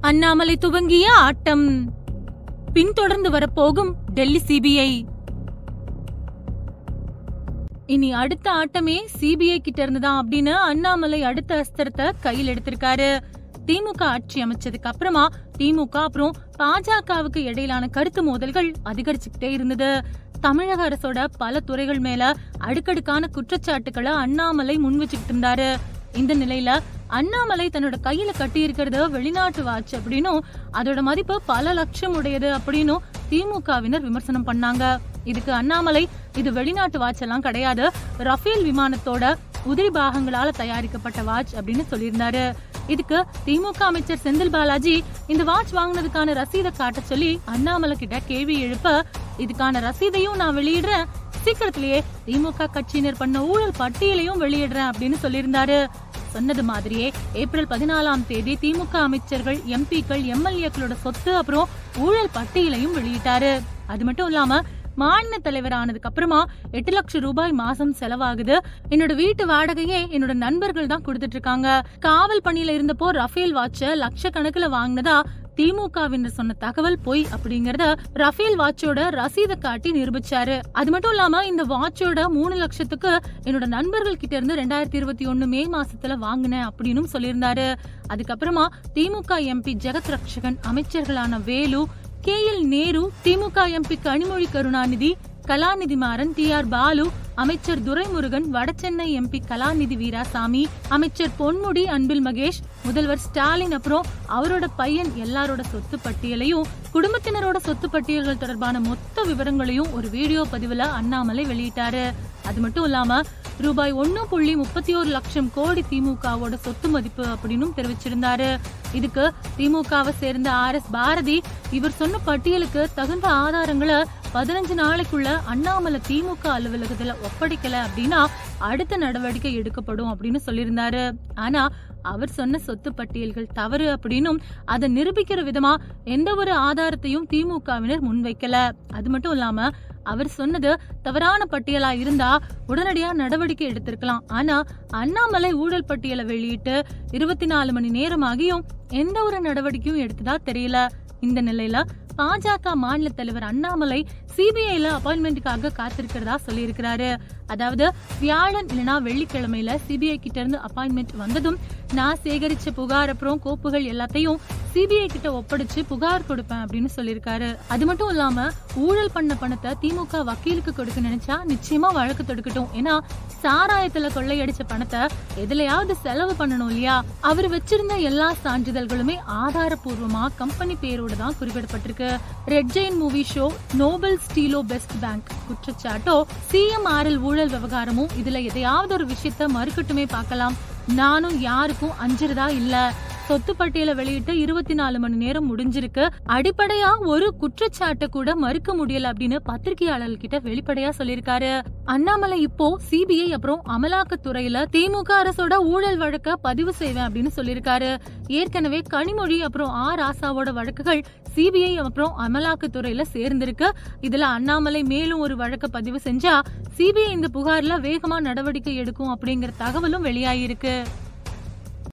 அண்ணாமலை துவங்கிய ஆட்டம் பின்தொடர்ந்து வரப்போகும் டெல்லி சிபிஐ. இனி அடுத்த ஆட்டமே சிபிஐ கிட்ட இருந்துதான் அப்படின்னு அண்ணாமலை அடுத்த அஸ்திரத்தை கையில் எடுத்திருக்காரு. திமுக ஆட்சி அமைச்சதுக்கு அப்புறமா திமுக அப்புறம் பாஜகவுக்கு இடையிலான கருத்து மோதல்கள் அதிகரிச்சுக்கிட்டே இருந்தது. தமிழக அரசோட பல துறைகள் மேல அடுக்கடுக்கான குற்றச்சாட்டுகளை அண்ணாமலை முன் வச்சுக்கிட்டு இருந்தாரு. இந்த நிலையில அண்ணாமலை தன்னோட கையில கட்டி இருக்கிறது வெளிநாட்டு வாட்ச் அப்படின்னும் அதோட மதிப்பு பல லட்சம் உடையது அப்படின்னும் திமுகவினர் விமர்சனம் பண்ணாங்க. இதுக்கு அண்ணாமலை இது வெளிநாட்டு வாட்ச் எல்லாம் கிடையாது. ரஃபேல் விமானத்தோட உதிரி பாகங்களால தயாரிக்கப்பட்ட வாட்ச் அப்படின்னு சொல்லியிருந்தாரு. இதுக்கு திமுக அமைச்சர் செந்தில் பாலாஜி இந்த வாட்ச் வாங்கினதுக்கான ரசீதை காட்ட சொல்லி அண்ணாமலை கிட்ட கேள்வி எழுப்ப இதுக்கான ரசீதையும் நான் வெளியிடுறேன். சீக்கிரத்திலேயே திமுக கட்சியினர் பண்ண ஊழல் பட்டியலையும் வெளியிடுறேன் அப்படின்னு சொல்லியிருந்தாரு. சொன்னது மாதிரியே ஏப்ரல் பதினாலாம் தேதி திமுக அமைச்சர்கள் எம்பிக்கள் எம்எல்ஏக்களோட சொத்து அப்புறம் ஊழல் பட்டியலையும் வெளியிட்டாரு. அது மட்டும் இல்லாம மாநில தலைவர் ஆனதுக்கு அப்புறமா எட்டு லட்சம் ரூபாய் மாசம் செலவாகுது. என்னோட வீட்டு வாடகையே என்னோட நண்பர்கள் தான் கொடுத்துட்டு இருக்காங்க. காவல் பணியில இருந்தப்போ ரஃபேல் வாட்ச லட்சக்கணக்கில் வாங்கினதா திமுகவினர் சொன்ன தகவல் பொய் அப்படிங்கறத ரஃபேல் வாட்சோட ரசீதை காட்டி நிரூபிச்சாரு. அது மட்டும் இல்லாம இந்த வாட்சோட மூணு லட்சத்துக்கு என்னோட நண்பர்கள் கிட்ட இருந்து ரெண்டாயிரத்தி இருபத்தி ஒன்னு மே மாசத்துல வாங்கினேன் அப்படின்னு சொல்லியிருந்தாரு. அதுக்கப்புறமா DMK MP Jagath ரக்ஷகன் அமைச்சர்களான Velu K L Nehru DMK MP Kanimozhi Karunanidhi Kalanidhi Maran T R Baalu அமைச்சர் துரைமுருகன் வடசென்னை எம்பி கலாநிதி வீராசாமி அமைச்சர் பொன்முடி அன்பில் மகேஷ் முதல்வர் ஸ்டாலின் அப்புறம் அவரோட பையன் எல்லாரோட சொத்து பட்டியலையும் குடும்பத்தினரோட சொத்து பட்டியல்கள் தொடர்பான மொத்த விவரங்களையும் ஒரு வீடியோ பதிவுல அண்ணாமலை வெளியிட்டாரு. அது மட்டும் இல்லாம ரூபாய் ஒன்னு புள்ளி முப்பத்தி ஒரு லட்சம் கோடி திமுகவோட சொத்து மதிப்பு அப்படின்னு தெரிவிச்சிருந்தாரு. இதுக்கு திமுகவை சேர்ந்த ஆர் எஸ் பாரதி இவர் சொன்ன பட்டியலுக்கு தகுந்த ஆதாரங்களை பதினஞ்சு நாளைக்குள்ள அண்ணாமலை திமுக அலுவலகத்துல ஒப்படைக்கல அப்படின்னா அடுத்த நடவடிக்கை எடுக்கப்படும் அப்படின்னு சொல்லியிருந்தாரு. ஆனா அவர் சொன்ன சொத்து பட்டியல்கள் தவறு அப்படின்னும் அதை நிரூபிக்கிற விதமா எந்த ஒரு ஆதாரத்தையும் திமுகவினர் முன்வைக்கல. அது மட்டும் இல்லாம அவர் சொன்னது தவறான பட்டியலா இருந்தா உடனடியா நடவடிக்கை எடுத்திருக்கலாம். ஆனா அண்ணாமலை ஊழல் பட்டியலை வெளியிட்டு இருபத்தி நாலு மணி நேரமாகியும் எந்த ஒரு நடவடிக்கையும் எடுத்ததா தெரியல. இந்த நிலையில பாஜக மாநில தலைவர் அண்ணாமலை சிபிஐல அப்பாயின்மெண்ட்டுக்காக காத்திருக்கிறதா சொல்லியிருக்கிறாரு. அதாவது வியாழன் இல்லைனா வெள்ளிக்கிழமையில சிபிஐ கிட்ட இருந்து அப்பாயின்மெண்ட் வந்ததும் நான் சேகரிச்ச புகார் அப்புறம் கோப்புகள் எல்லாத்தையும் சிபிஐ கிட்ட ஒப்படைச்சு புகார் கொடுப்பேன் அப்படின்னு சொல்லியிருக்காரு. அது மட்டும் இல்லாம ஊழல் பண்ண பணத்தை திமுக வக்கீலுக்கு கொடுக்க நினைச்சா நிச்சயமா வழக்கு தொடுக்கட்டும். ஏன்னா சாராயத்துல கொள்ளையடிச்ச பணத்தை எதுலயாவது செலவு பண்ணணும் இல்லையா? அவர் வச்சிருந்த எல்லா சான்றிதழ்களுமே ஆதாரபூர்வமா கம்பெனி பேரோட தான் குறிப்பிடப்பட்டிருக்கு. Red giant movie show noble ஸ்டீலோ best bank குற்றச்சாட்டோ சிஎம்ஆர்எல் ஊழல் விவகாரமும் இதுல எதையாவது ஒரு விஷயத்த மறுக்கட்டுமே பார்க்கலாம். நானும் யாருக்கும் அஞ்சுறதா இல்லை. சொத்து பட்டியலை வெளியிட்டு இருபத்தி நாலு மணி நேரம் முடிஞ்சிருக்கு. அடிப்படையா ஒரு குற்றச்சாட்டை கூட மறுக்க முடியல அப்படின்னு பத்திரிகையாளர்கள் கிட்ட வெளிப்படையா சொல்லியிருக்காரு. அண்ணாமலை இப்போ சிபிஐ அப்புறம் அமலாக்கத்துறையில திமுக அரசோட ஊழல் வழக்க பதிவு செய்வேன் அப்படின்னு சொல்லியிருக்காரு. ஏற்கனவே கனிமொழி அப்புறம் ஆ. ராசாவோட வழக்குகள் சிபிஐ அப்புறம் அமலாக்கத்துறையில சேர்ந்திருக்கு. இதுல அண்ணாமலை மேலும் ஒரு வழக்க பதிவு செஞ்சா சிபிஐ இந்த புகார்ல வேகமா நடவடிக்கை எடுக்கும் அப்படிங்கிற தகவலும் வெளியாயிருக்கு